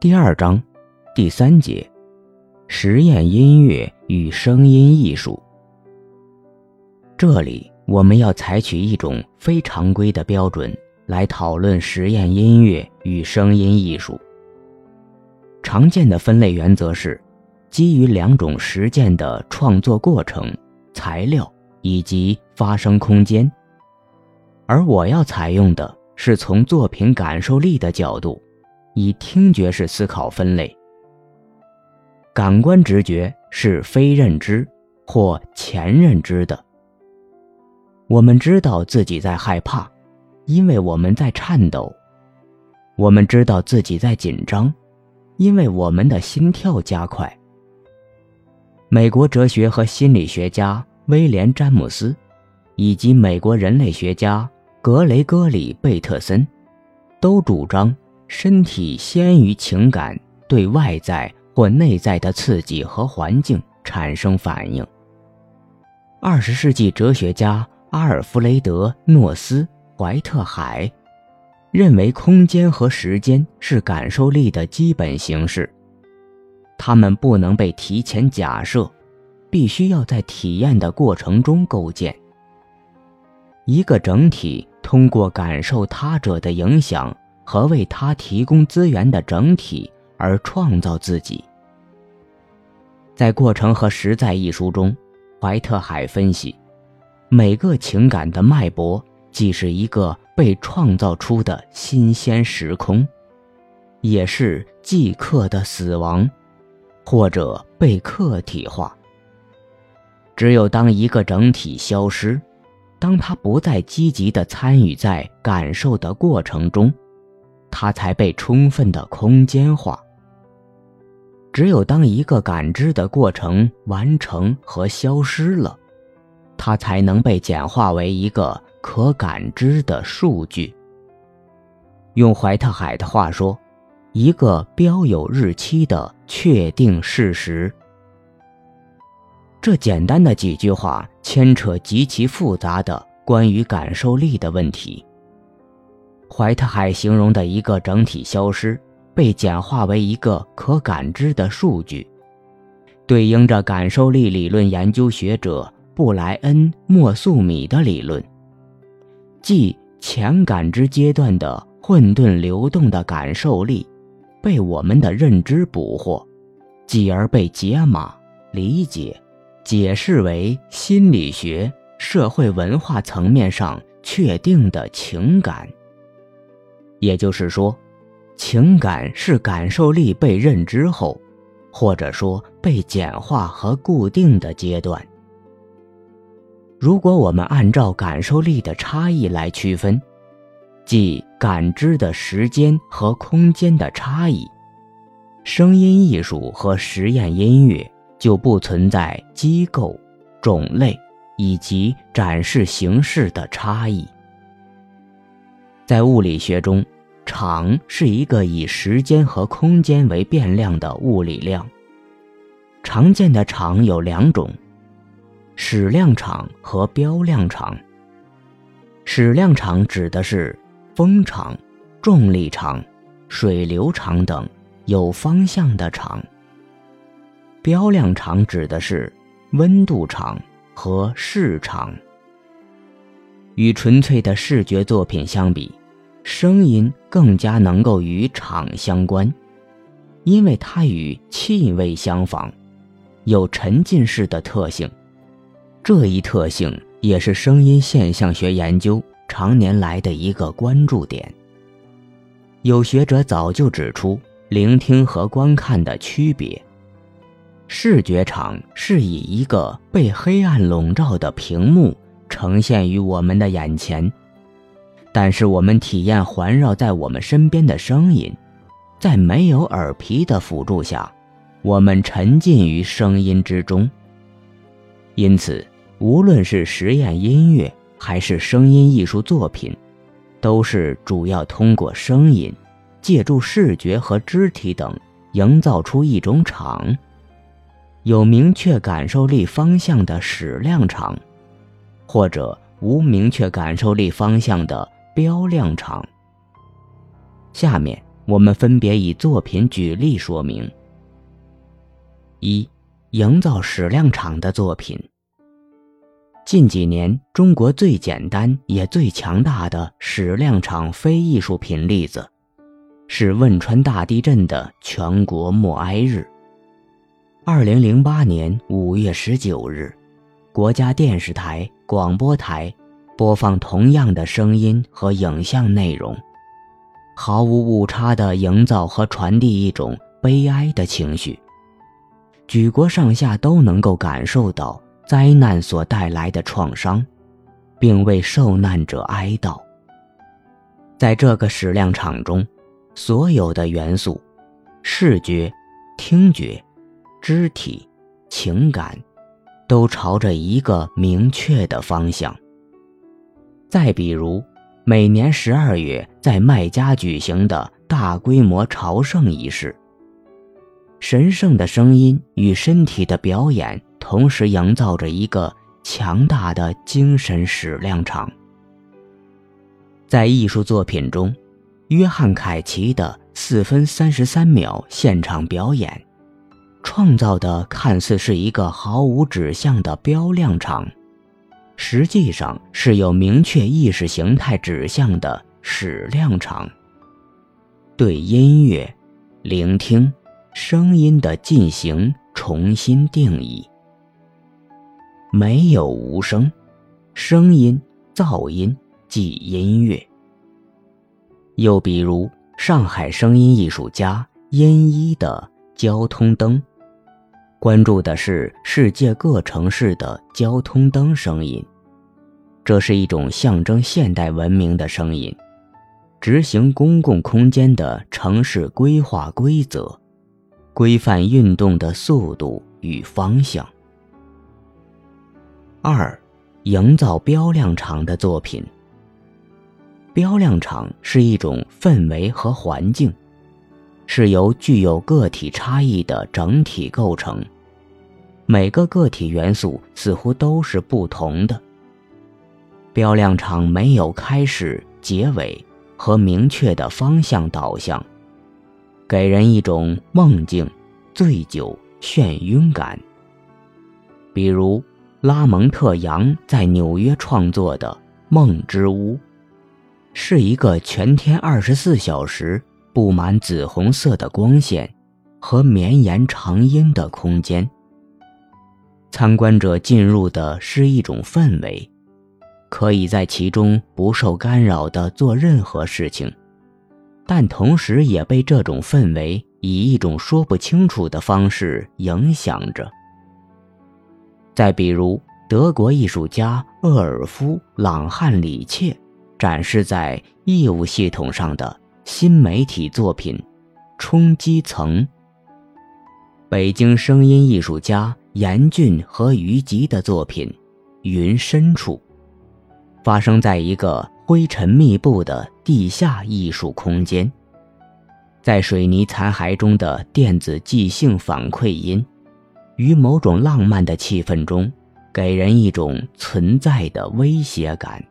第二章第三节：实验音乐与声音艺术。这里我们要采取一种非常规的标准来讨论实验音乐与声音艺术。常见的分类原则是基于两种实践的创作过程、材料以及发生空间，而我要采用的是从作品感受力的角度，以听觉式思考分类。感官直觉是非认知或前认知的。我们知道自己在害怕，因为我们在颤抖；我们知道自己在紧张。因为我们的心跳加快。美国哲学和心理学家威廉·詹姆斯，以及美国人类学家格雷戈里·贝特森，都主张身体先于情感对外在或内在的刺激和环境产生反应。二十世纪哲学家阿尔弗雷德·诺斯·怀特海。认为空间和时间是感受力的基本形式，它们不能被提前假设，必须要在体验的过程中构建。一个整体通过感受他者的影响和为他提供资源的整体而创造自己。在《过程和实在》一书中，怀特海分析，每个情感的脉搏既是一个。被创造出的新鲜时空，也是即刻的死亡，或者被客体化。只有当一个整体消失，当他不再积极地参与在感受的过程中，他才被充分的空间化。只有当一个感知的过程完成和消失了，它才能被简化为一个。可感知的数据。用怀特海的话说，一个标有日期的确定事实。这简单的几句话牵扯极其复杂的关于感受力的问题。怀特海形容的一个整体消失，被简化为一个可感知的数据，对应着感受力理论研究学者布莱恩·莫素米的理论。即前感知阶段的混沌流动的感受力，被我们的认知捕获，继而被解码、理解、解释为心理学、社会文化层面上确定的情感。也就是说，情感是感受力被认知后，或者说被简化和固定的阶段。如果我们按照感受力的差异来区分，即感知的时间和空间的差异，声音艺术和实验音乐就不存在机构、种类以及展示形式的差异。在物理学中，场是一个以时间和空间为变量的物理量。常见的场有两种。矢量场和标量场。矢量场指的是风场、重力场、水流场等有方向的场。标量场指的是温度场和视场。与纯粹的视觉作品相比，声音更加能够与场相关，因为它与气味相仿，有沉浸式的特性。这一特性也是声音现象学研究常年来的一个关注点。有学者早就指出聆听和观看的区别。视觉场是以一个被黑暗笼罩的屏幕呈现于我们的眼前，但是我们体验环绕在我们身边的声音，在没有耳皮的辅助下，我们沉浸于声音之中。因此。无论是实验音乐还是声音艺术作品，都是主要通过声音，借助视觉和肢体等，营造出一种场，有明确感受力方向的矢量场，或者无明确感受力方向的标量场。下面我们分别以作品举例说明。一、营造矢量场的作品。近几年，中国最简单也最强大的矢量场非艺术品例子，是汶川大地震的全国默哀日。二零零八年五月十九日，国家电视台、广播台播放同样的声音和影像内容，毫无误差地营造和传递一种悲哀的情绪，举国上下都能够感受到。灾难所带来的创伤，并为受难者哀悼。在这个矢量场中，所有的元素——视觉、听觉、肢体、情感，都朝着一个明确的方向。再比如，每年十二月在麦加举行的大规模朝圣仪式，神圣的声音与身体的表演。同时营造着一个强大的精神矢量场。在艺术作品中，约翰·凯奇的四分三十三秒现场表演，创造的看似是一个毫无指向的标量场，实际上是有明确意识形态指向的矢量场。对音乐、聆听、声音的进行重新定义。没有无声，声音、噪音即音乐。又比如，上海声音艺术家殷一的交通灯，关注的是世界各城市的交通灯声音。这是一种象征现代文明的声音，执行公共空间的城市规划规则，规范运动的速度与方向。二，营造标量场的作品。标量场是一种氛围和环境，是由具有个体差异的整体构成，每个个体元素似乎都是不同的。标量场没有开始、结尾和明确的方向导向，给人一种梦境、醉酒、眩晕感。比如。拉蒙特·杨在纽约创作的《梦之屋》，是一个全天二十四小时布满紫红色的光线和绵延长音的空间。参观者进入的是一种氛围，可以在其中不受干扰地做任何事情，但同时也被这种氛围以一种说不清楚的方式影响着。再比如，德国艺术家厄尔夫·朗汉里切展示在义务系统上的新媒体作品《冲击层》。北京声音艺术家严俊和于吉的作品《云深处》，发生在一个灰尘密布的地下艺术空间，在水泥残骸中的电子即兴反馈音。于某种浪漫的气氛中，给人一种存在的威胁感。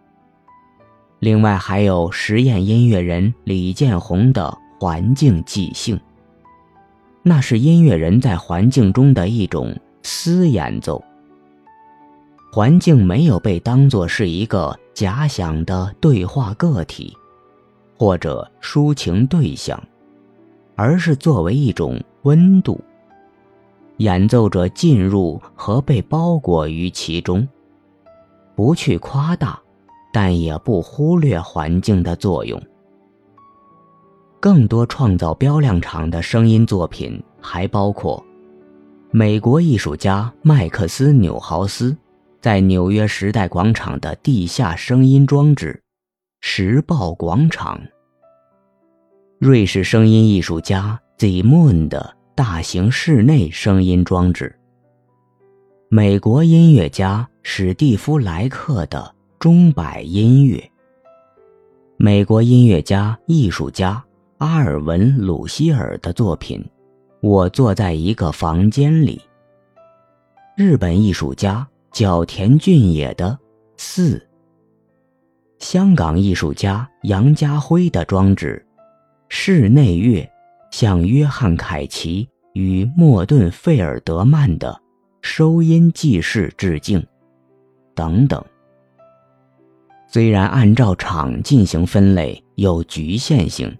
另外，还有实验音乐人李建宏的环境即兴，那是音乐人在环境中的一种私演奏。环境没有被当作是一个假想的对话个体，或者抒情对象，而是作为一种温度。演奏者进入和被包裹于其中，不去夸大，但也不忽略环境的作用。更多创造标量场的声音作品还包括美国艺术家麦克斯纽豪斯在纽约时代广场的地下声音装置——时报广场；瑞士声音艺术家 Zimund 的。大型室内声音装置。美国音乐家史蒂夫·莱克的钟摆音乐。美国音乐家、艺术家阿尔文·鲁希尔的作品《我坐在一个房间里》。日本艺术家角田俊也的《四》。香港艺术家杨家辉的装置室内乐，向约翰·凯奇与莫顿·费尔德曼的收音记事致敬，等等。虽然按照场进行分类有局限性，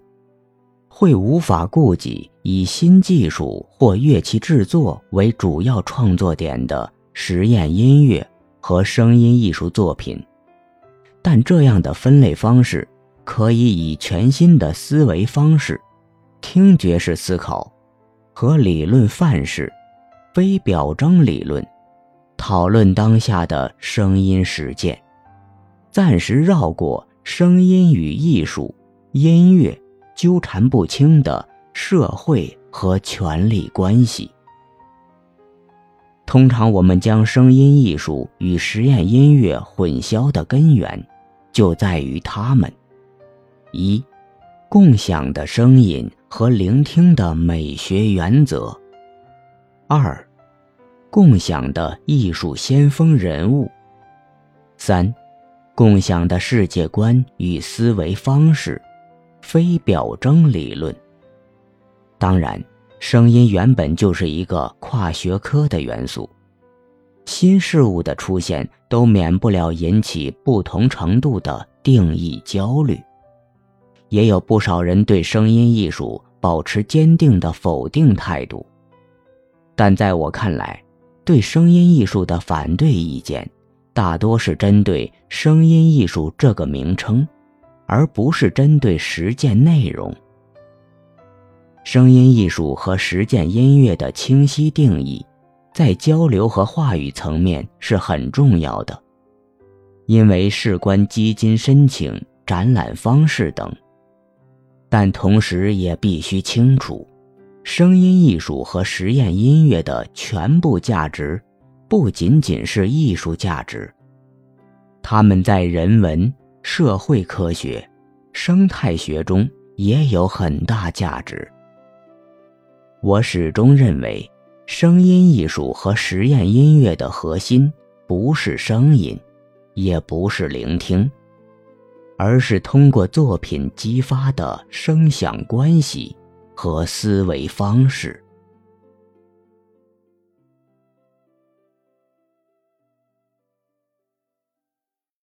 会无法顾及以新技术或乐器制作为主要创作点的实验音乐和声音艺术作品。但这样的分类方式，可以以全新的思维方式——听觉式思考和理论范式（非表征理论）讨论当下的声音实践，暂时绕过声音与艺术、音乐纠缠不清的社会和权力关系。通常，我们将声音艺术与实验音乐混淆的根源。就在于他们：一、共享的声音和聆听的美学原则；二、共享的艺术先锋人物；三、共享的世界观与思维方式——非表征理论。当然，声音原本就是一个跨学科的元素。新事物的出现都免不了引起不同程度的定义焦虑，也有不少人对声音艺术保持坚定的否定态度。但在我看来，对声音艺术的反对意见，大多是针对“声音艺术”这个名称，而不是针对实践内容。声音艺术和实践音乐的清晰定义。在交流和话语层面是很重要的，因为事关基金申请、展览方式等。但同时也必须清楚，声音艺术和实验音乐的全部价值，不仅仅是艺术价值，他们在人文、社会科学、生态学中也有很大价值。我始终认为。声音艺术和实验音乐的核心不是声音，也不是聆听，而是通过作品激发的声响关系和思维方式。